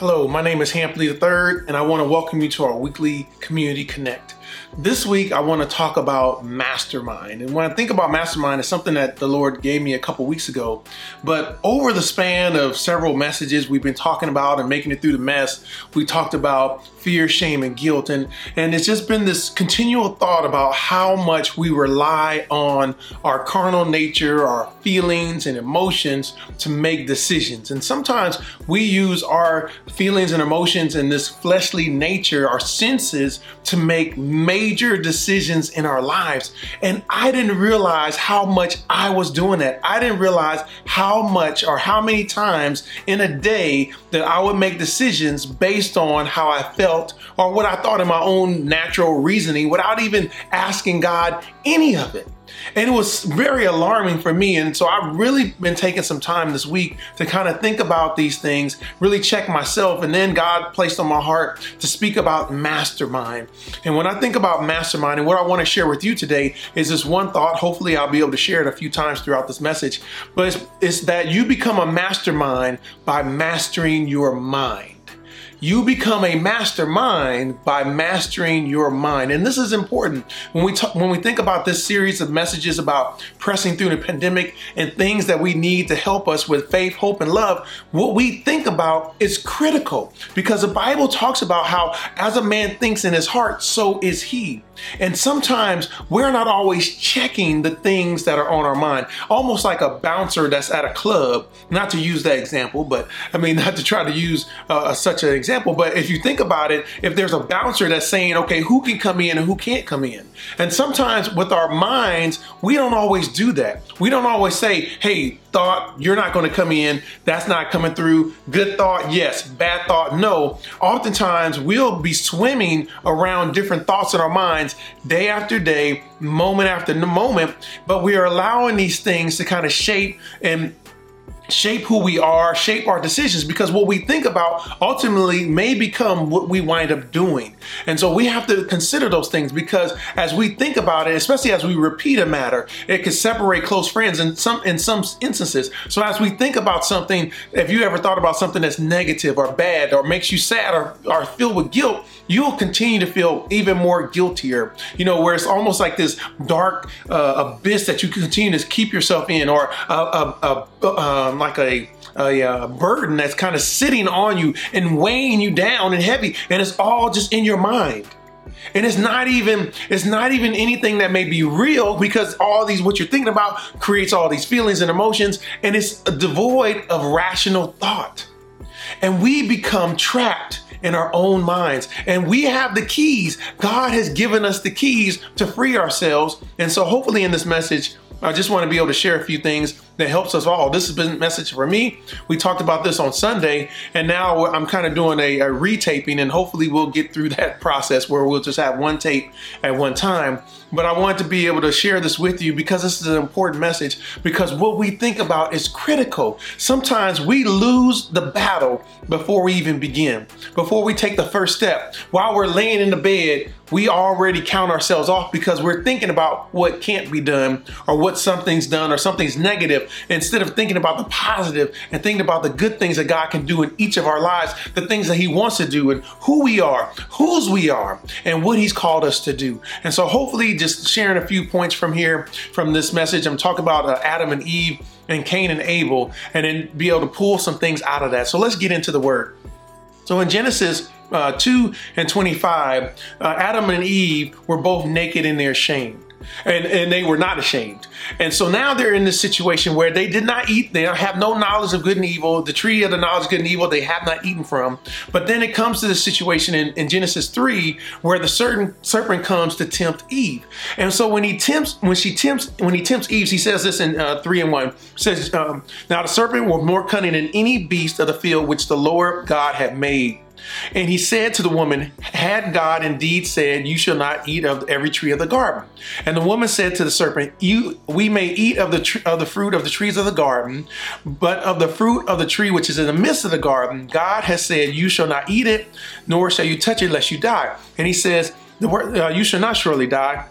Hello, my name is Hampley III, and I want to welcome you to our weekly Community Connect. This week, I want to talk about mastermind. And when I think about mastermind, it's something that the Lord gave me a couple weeks ago. But over the span of several messages we've been talking about and making it through the mess, we talked about fear, shame, and guilt. And, and it's just been this continual thought about how much we rely on our carnal nature, our feelings and emotions to make decisions. And sometimes we use our feelings and emotions and this fleshly nature, our senses, to make major decisions in our lives. And I didn't realize how much I was doing that. I didn't realize how much or how many times in a day that I would make decisions based on how I felt or what I thought in my own natural reasoning without even asking God any of it. And it was very alarming for me. And so I've really been taking some time this week to kind of think about these things, really check myself. And then God placed on my heart to speak about mastermind. And when I think about mastermind, and what I want to share with you today is this one thought. Hopefully, I'll be able to share it a few times throughout this message. But it's, it's that you become a mastermind by mastering your mind. You become a mastermind by mastering your mind. And this is important when we talk, when we think about this series of messages about pressing through the pandemic and things that we need to help us with faith, hope, and love. What we think about is critical because the Bible talks about how as a man thinks in his heart, so is he. And sometimes we're not always checking the things that are on our mind, almost like a bouncer that's at a club. Not to use that example, but I mean, not to try to use uh, such an example, but if you think about it, if there's a bouncer that's saying, okay, who can come in and who can't come in? And sometimes with our minds, we don't always do that. We don't always say, hey, thought, you're not going to come in. That's not coming through. Good thought, yes. Bad thought, no. Oftentimes, we'll be swimming around different thoughts in our minds day after day, moment after moment, but we are allowing these things to kind of shape and shape who we are, shape our decisions, because what we think about ultimately may become what we wind up doing. And so we have to consider those things because as we think about it, especially as we repeat a matter, it can separate close friends in some in some instances. So as we think about something, if you ever thought about something that's negative or bad or makes you sad or, or filled with guilt, you'll continue to feel even more guiltier. You know, where it's almost like this dark uh, abyss that you continue to keep yourself in, or a, a, a um, like a, a, a burden that's kind of sitting on you and weighing you down and heavy, and it's all just in your mind. And it's not even it's not even anything that may be real because all these what you're thinking about creates all these feelings and emotions and it's devoid of rational thought. And we become trapped in our own minds. And we have the keys. God has given us the keys to free ourselves. And so hopefully in this message, I just want to be able to share a few things that helps us all. This has been a message for me. We talked about this on Sunday, and now I'm kind of doing a, a retaping, and hopefully we'll get through that process where we'll just have one tape at one time. But I want to be able to share this with you because this is an important message. Because what we think about is critical. Sometimes we lose the battle before we even begin, before we take the first step. While we're laying in the bed, we already count ourselves off because we're thinking about what can't be done or what something's done or something's negative instead of thinking about the positive and thinking about the good things that God can do in each of our lives, the things that He wants to do, and who we are, whose we are, and what He's called us to do. And so, hopefully, just sharing a few points from here, from this message, I'm talking about uh, Adam and Eve and Cain and Abel, and then be able to pull some things out of that. So, let's get into the word. So, in Genesis, uh, 2 and 25, uh, Adam and Eve were both naked in their shame and, and they were not ashamed. And so now they're in this situation where they did not eat, they have no knowledge of good and evil. The tree of the knowledge of good and evil they have not eaten from. But then it comes to this situation in, in Genesis 3 where the certain serpent comes to tempt Eve. And so when he tempts, when she tempts, when he tempts Eve, he says this in uh, 3 and 1, says, um, Now the serpent was more cunning than any beast of the field which the Lord God had made. And he said to the woman, Had God indeed said, You shall not eat of every tree of the garden? And the woman said to the serpent, You we may eat of the tr- of the fruit of the trees of the garden, but of the fruit of the tree which is in the midst of the garden, God has said, You shall not eat it, nor shall you touch it lest you die. And he says, the word, uh, You shall not surely die.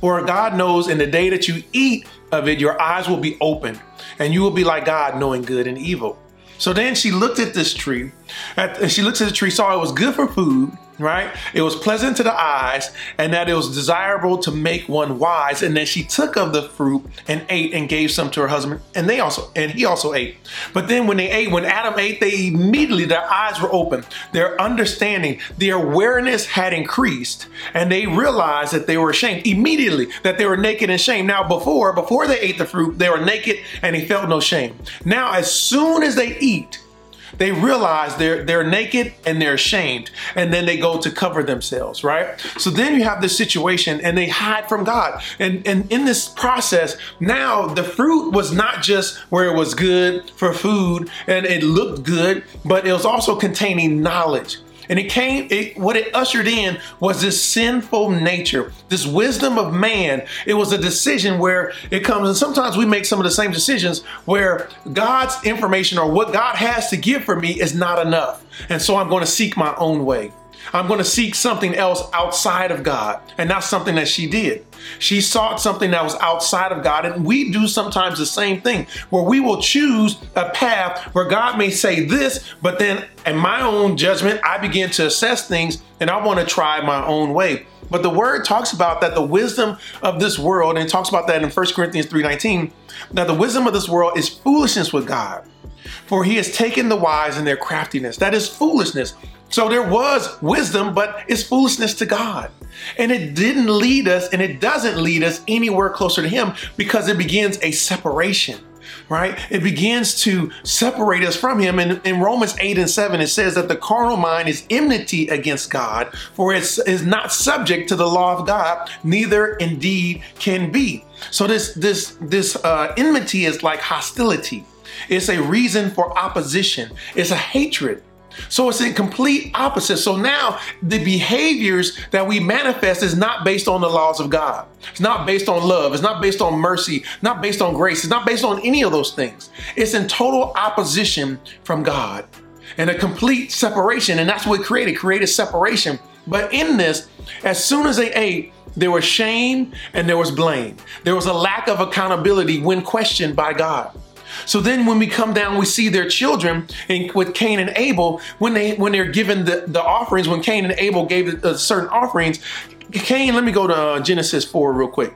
For God knows in the day that you eat of it, your eyes will be opened, and you will be like God, knowing good and evil. So then she looked at this tree, and she looked at the tree, saw it was good for food, right? It was pleasant to the eyes, and that it was desirable to make one wise. And then she took of the fruit and ate and gave some to her husband, and they also and he also ate. But then when they ate, when Adam ate, they immediately their eyes were open, their understanding, their awareness had increased, and they realized that they were ashamed immediately that they were naked and shame. Now before before they ate the fruit, they were naked and they felt no shame. Now as soon as they eat they realize they're they're naked and they're ashamed, and then they go to cover themselves, right? So then you have this situation and they hide from God. And and in this process, now the fruit was not just where it was good for food and it looked good, but it was also containing knowledge. And it came, it, what it ushered in was this sinful nature, this wisdom of man. It was a decision where it comes, and sometimes we make some of the same decisions where God's information or what God has to give for me is not enough. And so I'm going to seek my own way. I'm going to seek something else outside of God. And that's something that she did. She sought something that was outside of God. And we do sometimes the same thing where we will choose a path where God may say this, but then in my own judgment, I begin to assess things and I want to try my own way. But the word talks about that the wisdom of this world, and it talks about that in 1 Corinthians 3:19, that the wisdom of this world is foolishness with God. For he has taken the wise in their craftiness. That is foolishness. So there was wisdom, but it's foolishness to God. And it didn't lead us and it doesn't lead us anywhere closer to Him because it begins a separation, right? It begins to separate us from Him. And in Romans 8 and 7, it says that the carnal mind is enmity against God, for it is not subject to the law of God, neither indeed can be. So this this this uh, enmity is like hostility. It's a reason for opposition. It's a hatred. So it's in complete opposite. So now the behaviors that we manifest is not based on the laws of God. It's not based on love. It's not based on mercy, not based on grace. It's not based on any of those things. It's in total opposition from God and a complete separation. And that's what created, created separation. But in this, as soon as they ate, there was shame and there was blame. There was a lack of accountability when questioned by God. So then when we come down, we see their children and with Cain and Abel, when they when they're given the, the offerings, when Cain and Abel gave the, certain offerings, Cain, let me go to uh, Genesis 4 real quick.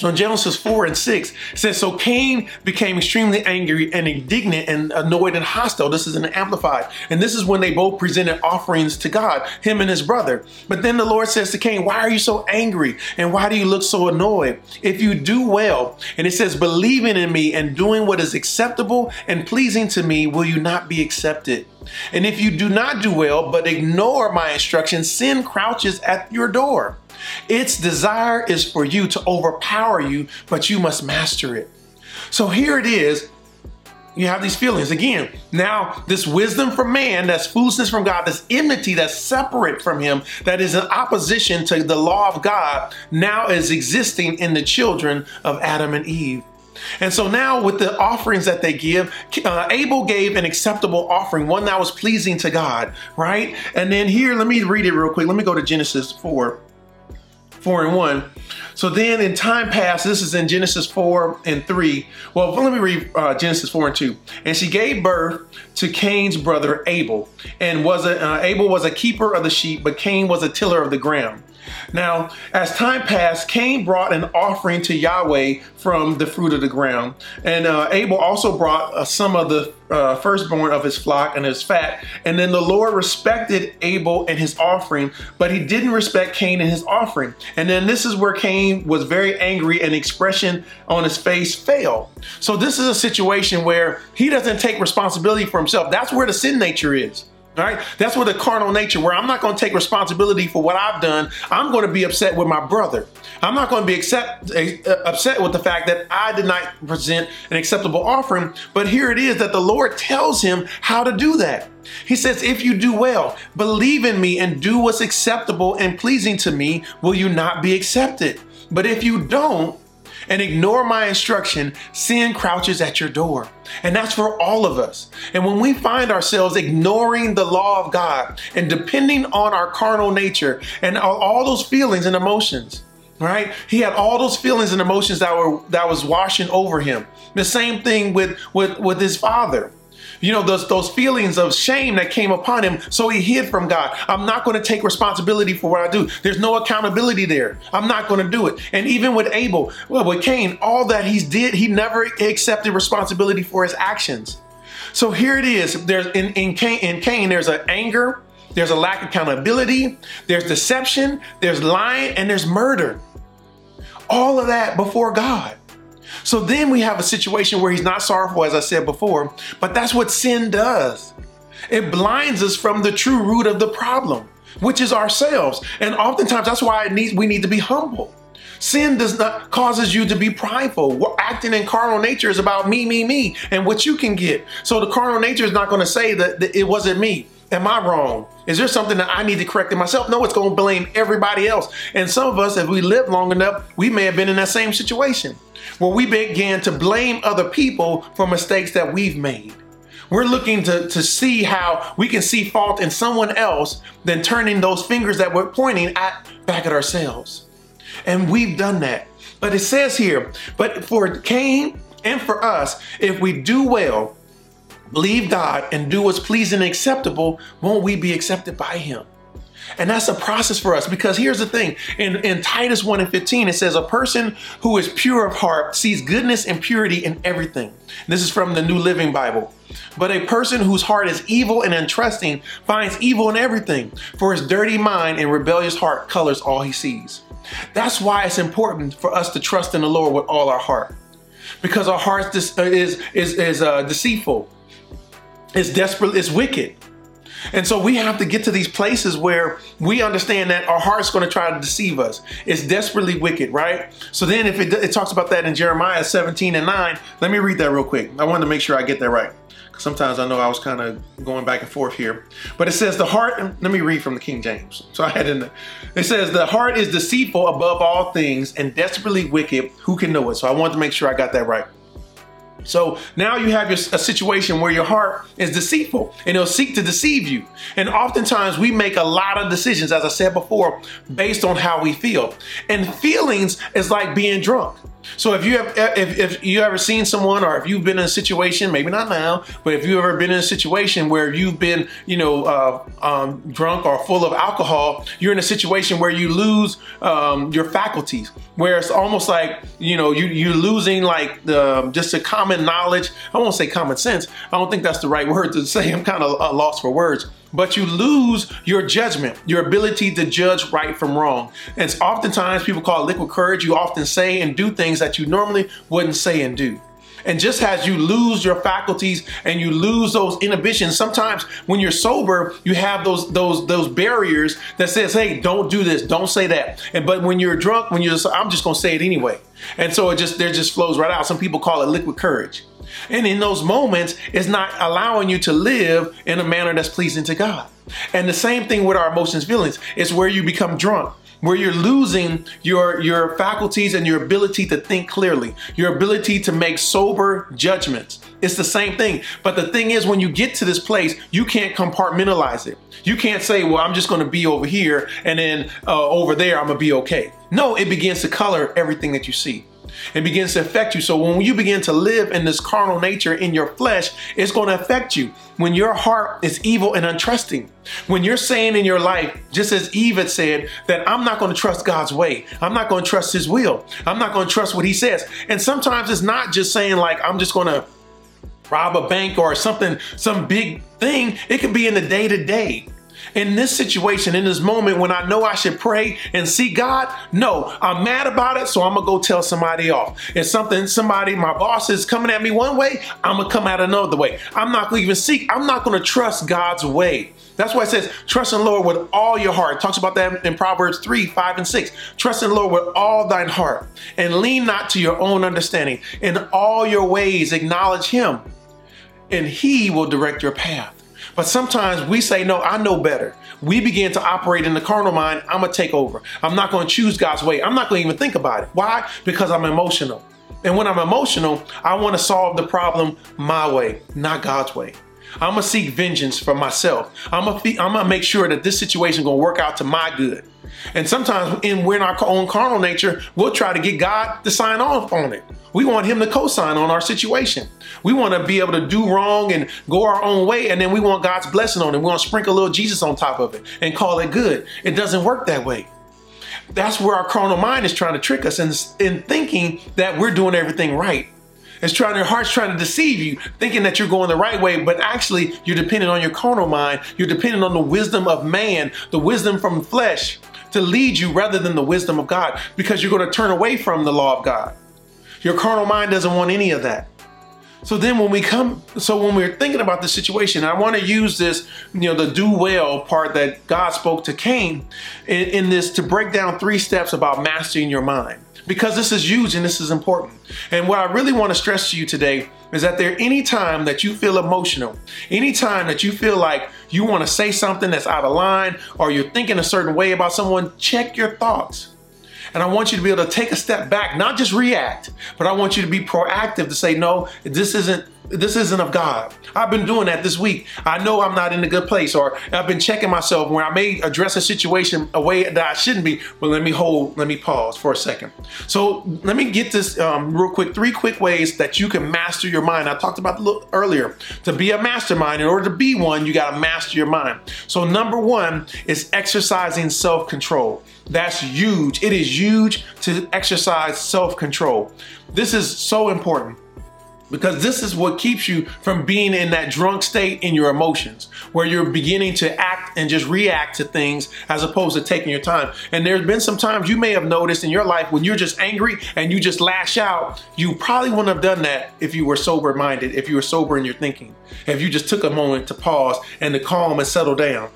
So in Genesis 4 and 6, it says, So Cain became extremely angry and indignant and annoyed and hostile. This is an amplified. And this is when they both presented offerings to God, him and his brother. But then the Lord says to Cain, Why are you so angry? And why do you look so annoyed? If you do well, and it says, Believing in me and doing what is acceptable and pleasing to me, will you not be accepted? And if you do not do well, but ignore my instructions, sin crouches at your door. Its desire is for you to overpower you, but you must master it. So here it is. You have these feelings. Again, now this wisdom from man, that's foolishness from God, this enmity that's separate from him, that is in opposition to the law of God, now is existing in the children of Adam and Eve. And so now, with the offerings that they give, uh, Abel gave an acceptable offering, one that was pleasing to God, right? And then here, let me read it real quick. Let me go to Genesis 4. 4 and 1. So then in time past, this is in Genesis 4 and 3. Well, let me read uh, Genesis 4 and 2. And she gave birth to Cain's brother Abel, and was a, uh, Abel was a keeper of the sheep, but Cain was a tiller of the ground. Now, as time passed, Cain brought an offering to Yahweh from the fruit of the ground. And uh, Abel also brought uh, some of the uh, firstborn of his flock and his fat. And then the Lord respected Abel and his offering, but he didn't respect Cain and his offering. And then this is where Cain was very angry and expression on his face failed. So this is a situation where he doesn't take responsibility for himself. That's where the sin nature is. All right, that's where the carnal nature, where I'm not going to take responsibility for what I've done. I'm going to be upset with my brother. I'm not going to be accept, uh, upset with the fact that I did not present an acceptable offering. But here it is that the Lord tells him how to do that. He says, If you do well, believe in me, and do what's acceptable and pleasing to me, will you not be accepted? But if you don't, and ignore my instruction, sin crouches at your door. And that's for all of us. And when we find ourselves ignoring the law of God and depending on our carnal nature and all those feelings and emotions, right? He had all those feelings and emotions that were that was washing over him. The same thing with with with his father. You know, those, those feelings of shame that came upon him, so he hid from God. I'm not going to take responsibility for what I do. There's no accountability there. I'm not going to do it. And even with Abel, well, with Cain, all that he did, he never accepted responsibility for his actions. So here it is. There's in, in Cain, in Cain, there's an anger, there's a lack of accountability, there's deception, there's lying, and there's murder. All of that before God. So then we have a situation where he's not sorrowful, as I said before, but that's what sin does. It blinds us from the true root of the problem, which is ourselves. And oftentimes that's why needs, we need to be humble. Sin does not causes you to be prideful. Acting in carnal nature is about me, me, me, and what you can get. So the carnal nature is not going to say that, that it wasn't me. Am I wrong? Is there something that I need to correct in myself? No, it's going to blame everybody else. And some of us, if we live long enough, we may have been in that same situation where we began to blame other people for mistakes that we've made. We're looking to, to see how we can see fault in someone else than turning those fingers that we're pointing at back at ourselves. And we've done that. But it says here, but for Cain and for us, if we do well, believe God and do what's pleasing and acceptable, won't we be accepted by Him? And that's a process for us because here's the thing in, in Titus 1 and 15, it says, A person who is pure of heart sees goodness and purity in everything. This is from the New Living Bible. But a person whose heart is evil and untrusting finds evil in everything, for his dirty mind and rebellious heart colors all he sees. That's why it's important for us to trust in the Lord with all our heart. Because our heart is, is, is, is uh, deceitful it's desperate, it's wicked. And so we have to get to these places where we understand that our heart's going to try to deceive us. It's desperately wicked, right? So then if it, it, talks about that in Jeremiah 17 and 9, let me read that real quick. I wanted to make sure I get that right. Because Sometimes I know I was kind of going back and forth here. But it says the heart, let me read from the King James. So I had in it says the heart is deceitful above all things and desperately wicked. Who can know it? So I wanted to make sure I got that right. So now you have a situation where your heart is deceitful and it'll seek to deceive you. And oftentimes we make a lot of decisions, as I said before, based on how we feel. And feelings is like being drunk. So if you have if, if you ever seen someone or if you've been in a situation, maybe not now, but if you've ever been in a situation where you've been, you know, uh, um, drunk or full of alcohol, you're in a situation where you lose um, your faculties, where it's almost like, you know, you, you're losing like the, just a common knowledge. I won't say common sense. I don't think that's the right word to say. I'm kind of uh, lost for words but you lose your judgment, your ability to judge right from wrong. And it's oftentimes people call it liquid courage. You often say and do things that you normally wouldn't say and do. And just as you lose your faculties and you lose those inhibitions, sometimes when you're sober, you have those those those barriers that says, "Hey, don't do this, don't say that." And but when you're drunk, when you're, just, I'm just gonna say it anyway. And so it just there just flows right out. Some people call it liquid courage. And in those moments, it's not allowing you to live in a manner that's pleasing to God. And the same thing with our emotions, feelings. It's where you become drunk where you're losing your your faculties and your ability to think clearly, your ability to make sober judgments. It's the same thing. But the thing is, when you get to this place, you can't compartmentalize it. You can't say, well, I'm just going to be over here and then uh, over there, I'm going to be okay. No, it begins to color everything that you see. It begins to affect you. So when you begin to live in this carnal nature in your flesh, it's going to affect you. When your heart is evil and untrusting, when you're saying in your life, just as Eve had said, that I'm not going to trust God's way, I'm not going to trust His will, I'm not going to trust what He says. And sometimes it's not just saying, like, I'm just going to rob a bank or something, some big thing. It could be in the day to day in this situation, in this moment when I know I should pray and see God, no, I'm mad about it, so I'm gonna go tell somebody off. It's something somebody, my boss is coming at me one way, I'm gonna come out another way. I'm not gonna even seek, I'm not gonna trust God's way. That's why it says, trust in the Lord with all your heart. It talks about that in Proverbs 3, 5, and 6. Trust in the Lord with all thine heart, and lean not to your own understanding. In all your ways, acknowledge him, and he will direct your path. But sometimes we say, no, I know better. We begin to operate in the carnal mind. I'm going to take over. I'm not going to choose God's way. I'm not going to even think about it. Why? Because I'm emotional. And when I'm emotional, I want to solve the problem my way, not God's way. I'm gonna seek vengeance for myself. I'm gonna, I'm gonna make sure that this situation gonna work out to my good. And sometimes in, we're in our own carnal nature, we'll try to get God to sign off on it. We want him to co-sign on our situation. We want to be able to do wrong and go our own way, and then we want God's blessing on it. We want to sprinkle a little Jesus on top of it and call it good. It doesn't work that way. That's where our carnal mind is trying to trick us in, in thinking that we're doing everything right. It's trying, your heart's trying to deceive you, thinking that you're going the right way, but actually you're dependent on your carnal mind. You're dependent on the wisdom of man, the wisdom from flesh to lead you rather than the wisdom of God because you're going to turn away from the law of God. Your carnal mind doesn't want any of that. So then when we come, so when we're thinking about the situation, I want to use this, you know, the do well part that God spoke to Cain in, in this to break down three steps about mastering your mind because this is huge and this is important. And what I really want to stress to you today is that there any time that you feel emotional, any time that you feel like you want to say something that's out of line or you're thinking a certain way about someone, check your thoughts. And I want you to be able to take a step back, not just react, but I want you to be proactive to say, no, this isn't this isn't of God. I've been doing that this week. I know I'm not in a good place, or I've been checking myself where I may address a situation a way that I shouldn't be. But let me hold, let me pause for a second. So let me get this um, real quick. Three quick ways that you can master your mind. I talked about earlier. To be a mastermind, in order to be one, you got to master your mind. So number one is exercising self-control. That's huge. It is huge to exercise self-control. This is so important because this is what keeps you from being in that drunk state in your emotions where you're beginning to act and just react to things as opposed to taking your time. And there's been some times you may have noticed in your life when you're just angry and you just lash out. You probably wouldn't have done that if you were sober minded if you were sober in your thinking if you just took a moment to pause and to calm and settle down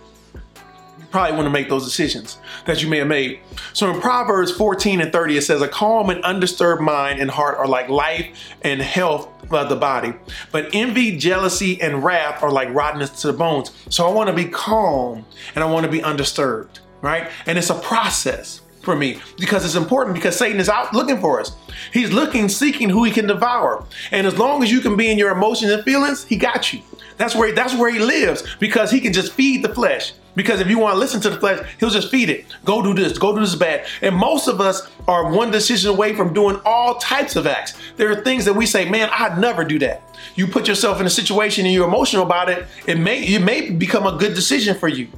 probably want to make those decisions that you may have made. So in Proverbs 14 and 30, it says, A calm and undisturbed mind and heart are like life and health of the body. But envy, jealousy, and wrath are like rottenness to the bones. So I want to be calm and I want to be undisturbed, right? And it's a process for me because it's important because Satan is out looking for us. He's looking, seeking who he can devour. And as long as you can be in your emotions and feelings, he got you. That's where that's where he lives because he can just feed the flesh. Because if you want to listen to the flesh, he'll just feed it. Go do this, go do this bad. And most of us are one decision away from doing all types of acts. There are things that we say, man, I'd never do that. You put yourself in a situation and you're emotional about it, it may it may become a good decision for you.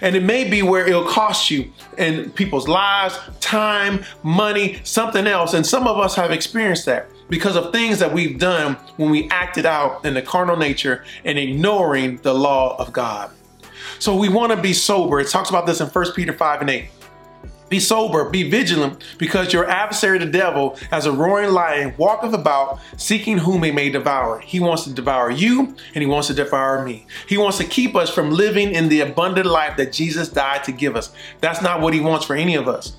And it may be where it'll cost you in people's lives, time, money, something else. And some of us have experienced that because of things that we've done when we acted out in the carnal nature and ignoring the law of God. So we want to be sober. It talks about this in 1 Peter 5 and 8. Be sober, be vigilant, because your adversary, the devil, as a roaring lion, walketh about, seeking whom he may devour. He wants to devour you, and he wants to devour me. He wants to keep us from living in the abundant life that Jesus died to give us. That's not what he wants for any of us.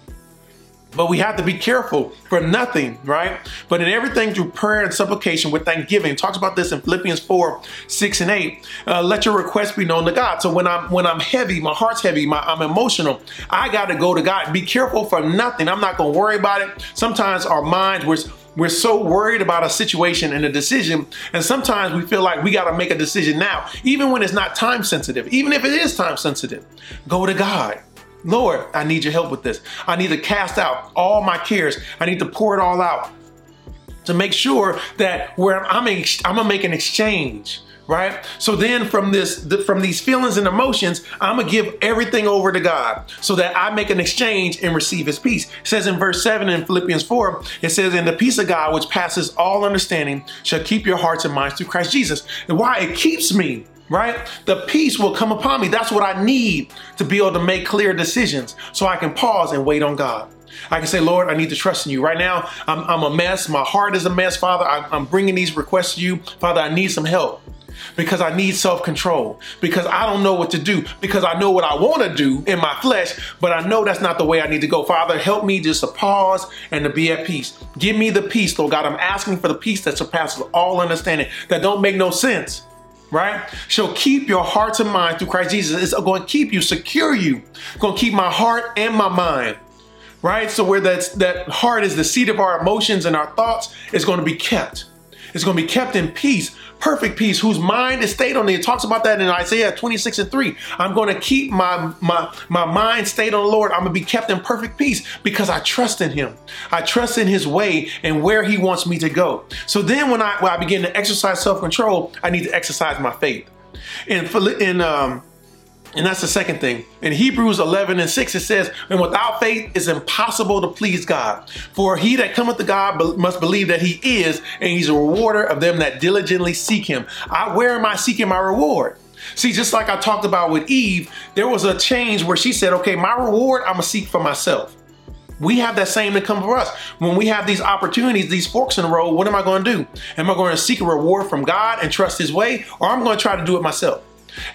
But we have to be careful for nothing, right? But in everything through prayer and supplication with thanksgiving. talks about this in Philippians 4, 6 and 8. Uh, let your requests be known to God. So when I'm when I'm heavy, my heart's heavy, my, I'm emotional, I got to go to God. Be careful for nothing. I'm not to worry about it. Sometimes our minds, we're, we're so worried about a situation and a decision, and sometimes we feel like we got to make a decision now, even when it's not time sensitive, even if it is time sensitive. Go to God. Lord, I need your help with this. I need to cast out all my cares. I need to pour it all out to make sure that where I'm, I'm gonna make an exchange right? So then from this, from these feelings and emotions, I'm gonna give everything over to God so that I make an exchange and receive his peace. It says in verse seven in Philippians four, it says, and the peace of God, which passes all understanding, shall keep your hearts and minds through Christ Jesus. And why? It keeps me right? The peace will come upon me. That's what I need to be able to make clear decisions so I can pause and wait on God. I can say, Lord, I need to trust in you. Right now, I'm, I'm a mess. My heart is a mess, Father. I, I'm bringing these requests to you. Father, I need some help because I need self control, because I don't know what to do, because I know what I want to do in my flesh, but I know that's not the way I need to go. Father, help me just to pause and to be at peace. Give me the peace, Lord God. I'm asking for the peace that surpasses all understanding, that don't make no sense right? Shall keep your hearts and mind through Christ Jesus. It's going to keep you, secure you. It's going to keep my heart and my mind, right? So where that's, that heart is the seat of our emotions and our thoughts is going to be kept. It's going to be kept in peace, perfect peace, whose mind is stayed on thee. It talks about that in Isaiah 26 and 3. I'm going to keep my, my, my mind stayed on the Lord. I'm going to be kept in perfect peace because I trust in him. I trust in his way and where he wants me to go. So then when I, when I begin to exercise self-control, I need to exercise my faith. In, in um, and that's the second thing. In Hebrews 11 and 6, it says, And without faith it's impossible to please God. For he that cometh to God must believe that he is, and he's a rewarder of them that diligently seek him. I, where am I seeking my reward? See, just like I talked about with Eve, there was a change where she said, Okay, my reward I'm gonna seek for myself. We have that same to come for us. When we have these opportunities, these forks in the road, what am I going to do? Am I going to seek a reward from God and trust His way, or I'm going to try to do it myself?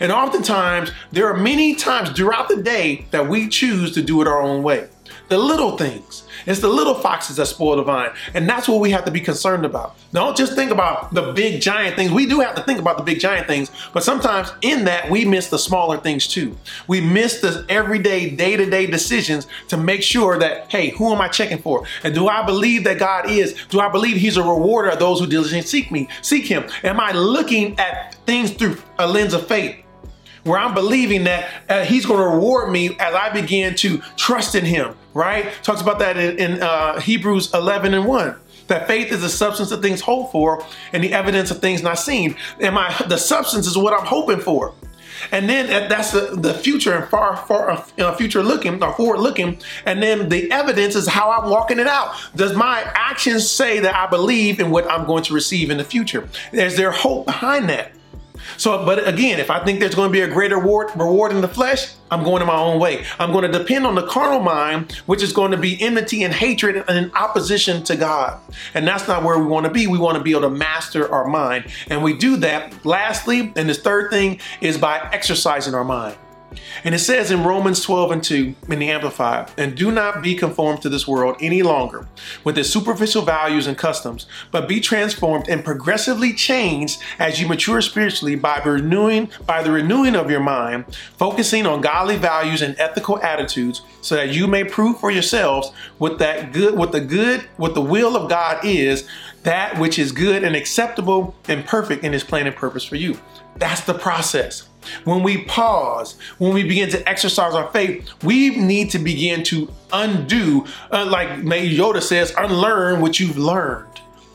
And oftentimes, there are many times throughout the day that we choose to do it our own way. The little things. It's the little foxes that spoil the vine. And that's what we have to be concerned about. Don't just think about the big giant things. We do have to think about the big giant things, but sometimes in that we miss the smaller things too. We miss the everyday, day to day decisions to make sure that, hey, who am I checking for? And do I believe that God is? Do I believe He's a rewarder of those who diligently seek me, seek Him? Am I looking at things through a lens of faith? Where I'm believing that uh, He's going to reward me as I begin to trust in Him, right? Talks about that in, in uh, Hebrews 11 and 1 that faith is the substance of things hoped for and the evidence of things not seen. And my the substance is what I'm hoping for. And then that's the, the future and far, far uh, future looking or forward looking. And then the evidence is how I'm walking it out. Does my actions say that I believe in what I'm going to receive in the future? Is there hope behind that? So, but again, if I think there's going to be a greater reward, reward in the flesh, I'm going in my own way. I'm going to depend on the carnal mind, which is going to be enmity and hatred and opposition to God. And that's not where we want to be. We want to be able to master our mind. And we do that, lastly, and this third thing is by exercising our mind. And it says in Romans 12 and 2 in the Amplified, and do not be conformed to this world any longer with its superficial values and customs, but be transformed and progressively changed as you mature spiritually by renewing by the renewing of your mind, focusing on godly values and ethical attitudes, so that you may prove for yourselves what that good what the good what the will of God is, that which is good and acceptable and perfect in his plan and purpose for you. That's the process. When we pause, when we begin to exercise our faith, we need to begin to undo, uh, like Yoda says, unlearn what you've learned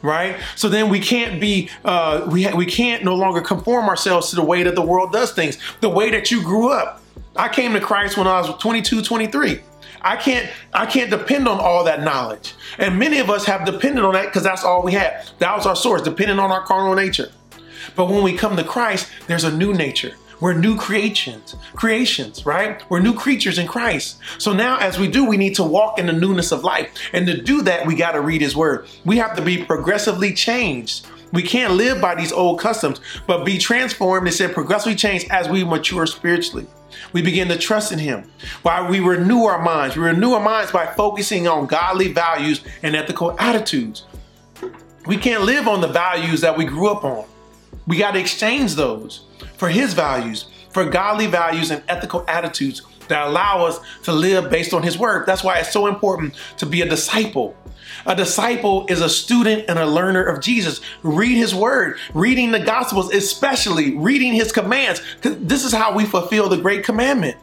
right? So then we can't be, uh, we, ha- we can't no longer conform ourselves to the way that the world does things, the way that you grew up. I came to Christ when I was 22, 23. I can't, I can't depend on all that knowledge. And many of us have depended on that because that's all we had. That was our source, depending on our carnal nature. But when we come to Christ, there's a new nature. We're new creations, creations, right? We're new creatures in Christ. So now as we do, we need to walk in the newness of life. And to do that, we got to read his word. We have to be progressively changed. We can't live by these old customs, but be transformed, it said progressively changed as we mature spiritually. We begin to trust in him. While we renew our minds, we renew our minds by focusing on godly values and ethical attitudes. We can't live on the values that we grew up on. We got to exchange those for His values, for godly values and ethical attitudes that allow us to live based on His Word. That's why it's so important to be a disciple. A disciple is a student and a learner of Jesus. Read his word, reading the gospels, especially reading his commands. This is how we fulfill the great commandment,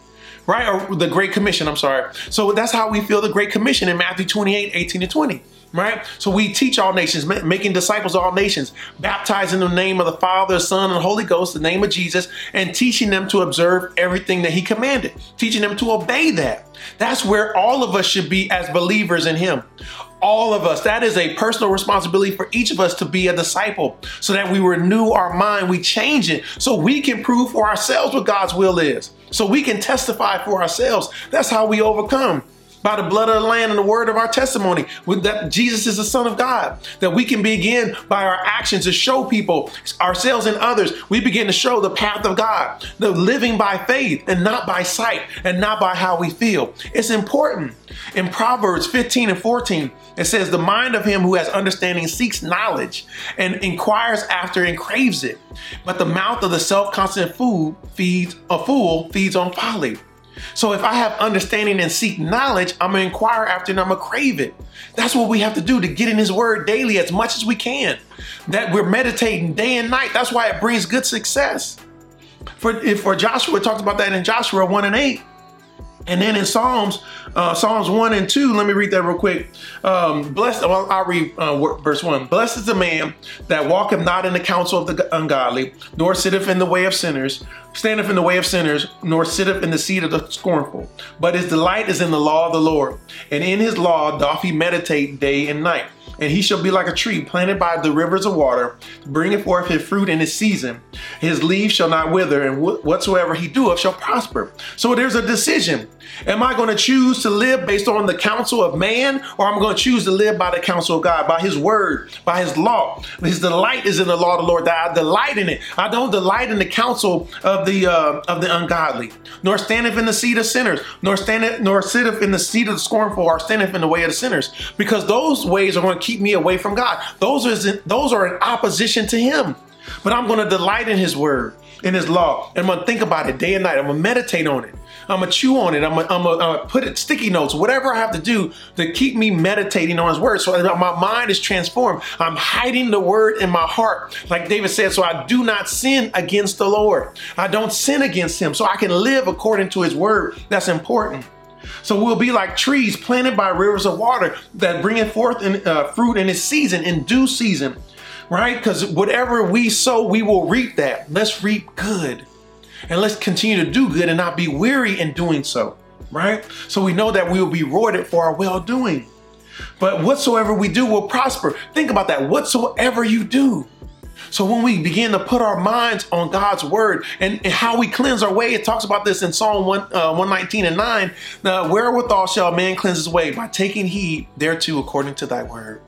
right? Or the great commission, I'm sorry. So that's how we feel the great commission in Matthew 28, 18 to 20 right? So we teach all nations, making disciples of all nations, baptizing in the name of the Father, Son, and Holy Ghost, the name of Jesus, and teaching them to observe everything that He commanded, teaching them to obey that. That's where all of us should be as believers in Him. All of us. That is a personal responsibility for each of us to be a disciple so that we renew our mind, we change it so we can prove for ourselves what God's will is. So we can testify for ourselves. That's how we overcome by the blood of the Lamb and the word of our testimony, that Jesus is the Son of God. That we can begin by our actions to show people, ourselves and others, we begin to show the path of God, the living by faith and not by sight and not by how we feel. It's important. In Proverbs 15 and 14, it says, The mind of him who has understanding seeks knowledge and inquires after and craves it. But the mouth of the self-constant fool feeds a fool feeds on folly. So if I have understanding and seek knowledge, I'm gonna inquire after and I'm gonna crave it. That's what we have to do to get in His Word daily as much as we can. That we're meditating day and night. That's why it brings good success. For, if for Joshua, talks about that in Joshua 1 and 8. And then in Psalms, uh, Psalms 1 and 2, let me read that real quick. Um, blessed, well, I'll read uh, verse 1. Blessed is the man that walketh not in the counsel of the ungodly, nor sitteth in the way of sinners, standeth in the way of sinners, nor sitteth in the seat of the scornful. But his delight is in the law of the Lord, and in his law doth he meditate day and night and he shall be like a tree planted by the rivers of water, bringing forth his fruit in his season. His leaves shall not wither, and whatsoever he doeth shall prosper. So there's a decision. Am I going to choose to live based on the counsel of man, or am I going to choose to live by the counsel of God, by his word, by his law? His delight is in the law of the Lord, that I delight in it. I don't delight in the counsel of the uh, of the ungodly, nor standeth in the seat of sinners, nor standeth nor sitteth in the seat of the scornful, or standeth in the way of the sinners, because those ways are going to keep me away from God. Those are those are in opposition to Him. But I'm going to delight in His Word, in His law, and I'm going to think about it day and night. I'm going to meditate on it. I'm gonna chew on it. I'm gonna, I'm gonna uh, put it sticky notes, whatever I have to do to keep me meditating on His Word, so my mind is transformed. I'm hiding the Word in my heart, like David said, so I do not sin against the Lord. I don't sin against Him, so I can live according to His Word. That's important. So we'll be like trees planted by rivers of water that bringeth forth in, uh, fruit in its season, in due season, right? Because whatever we sow, we will reap that. Let's reap good. And let's continue to do good and not be weary in doing so, right? So we know that we will be rewarded for our well doing. But whatsoever we do will prosper. Think about that. Whatsoever you do. So when we begin to put our minds on God's word and, and how we cleanse our way, it talks about this in Psalm 1, uh, 119 and 9. Now, wherewithal shall man cleanse his way? By taking heed thereto according to thy word.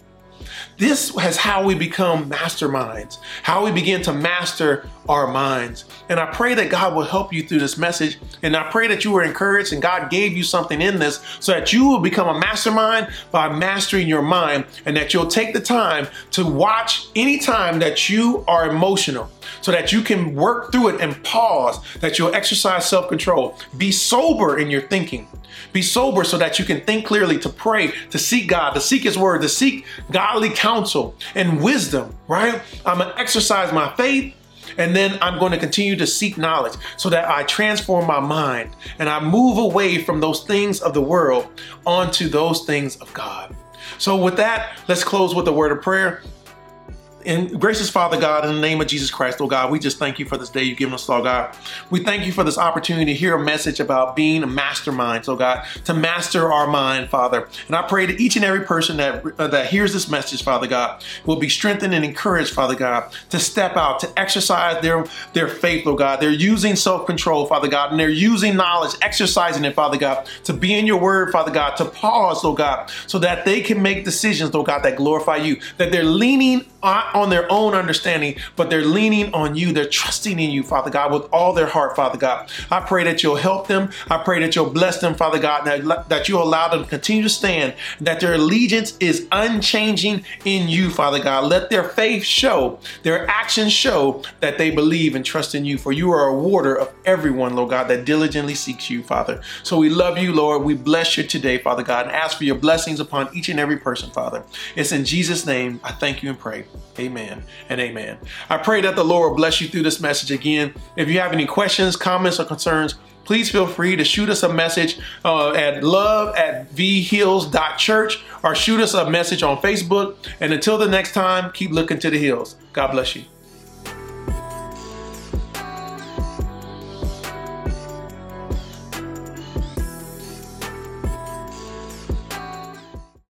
This is how we become masterminds, how we begin to master our minds. And I pray that God will help you through this message. And I pray that you were encouraged and God gave you something in this so that you will become a mastermind by mastering your mind and that you'll take the time to watch any time that you are emotional so that you can work through it and pause, that you'll exercise self control. Be sober in your thinking. Be sober so that you can think clearly, to pray, to seek God, to seek His Word, to seek godly counsel and wisdom, right? I'm gonna exercise my faith and then I'm going to continue to seek knowledge so that I transform my mind and I move away from those things of the world onto those things of God. So, with that, let's close with a word of prayer. And gracious Father God, in the name of Jesus Christ, oh God, we just thank you for this day you've given us, oh God. We thank you for this opportunity to hear a message about being a mastermind, oh God, to master our mind, Father. And I pray that each and every person that, uh, that hears this message, Father God, will be strengthened and encouraged, Father God, to step out, to exercise their, their faith, oh God. They're using self-control, Father God, and they're using knowledge, exercising it, Father God, to be in your word, Father God, to pause, oh God, so that they can make decisions, oh God, that glorify you, that they're leaning on on their own understanding, but they're leaning on you. They're trusting in you, Father God, with all their heart, Father God. I pray that you'll help them. I pray that you'll bless them, Father God, that, that you'll allow them to continue to stand, that their allegiance is unchanging in you, Father God. Let their faith show, their actions show that they believe and trust in you, for you are a warder of everyone, Lord God, that diligently seeks you, Father. So we love you, Lord. We bless you today, Father God, and ask for your blessings upon each and every person, Father. It's in Jesus' name I thank you and pray. Amen and amen. I pray that the Lord bless you through this message again. If you have any questions, comments, or concerns, please feel free to shoot us a message uh, at love at vhills.church or shoot us a message on Facebook. And until the next time, keep looking to the hills. God bless you.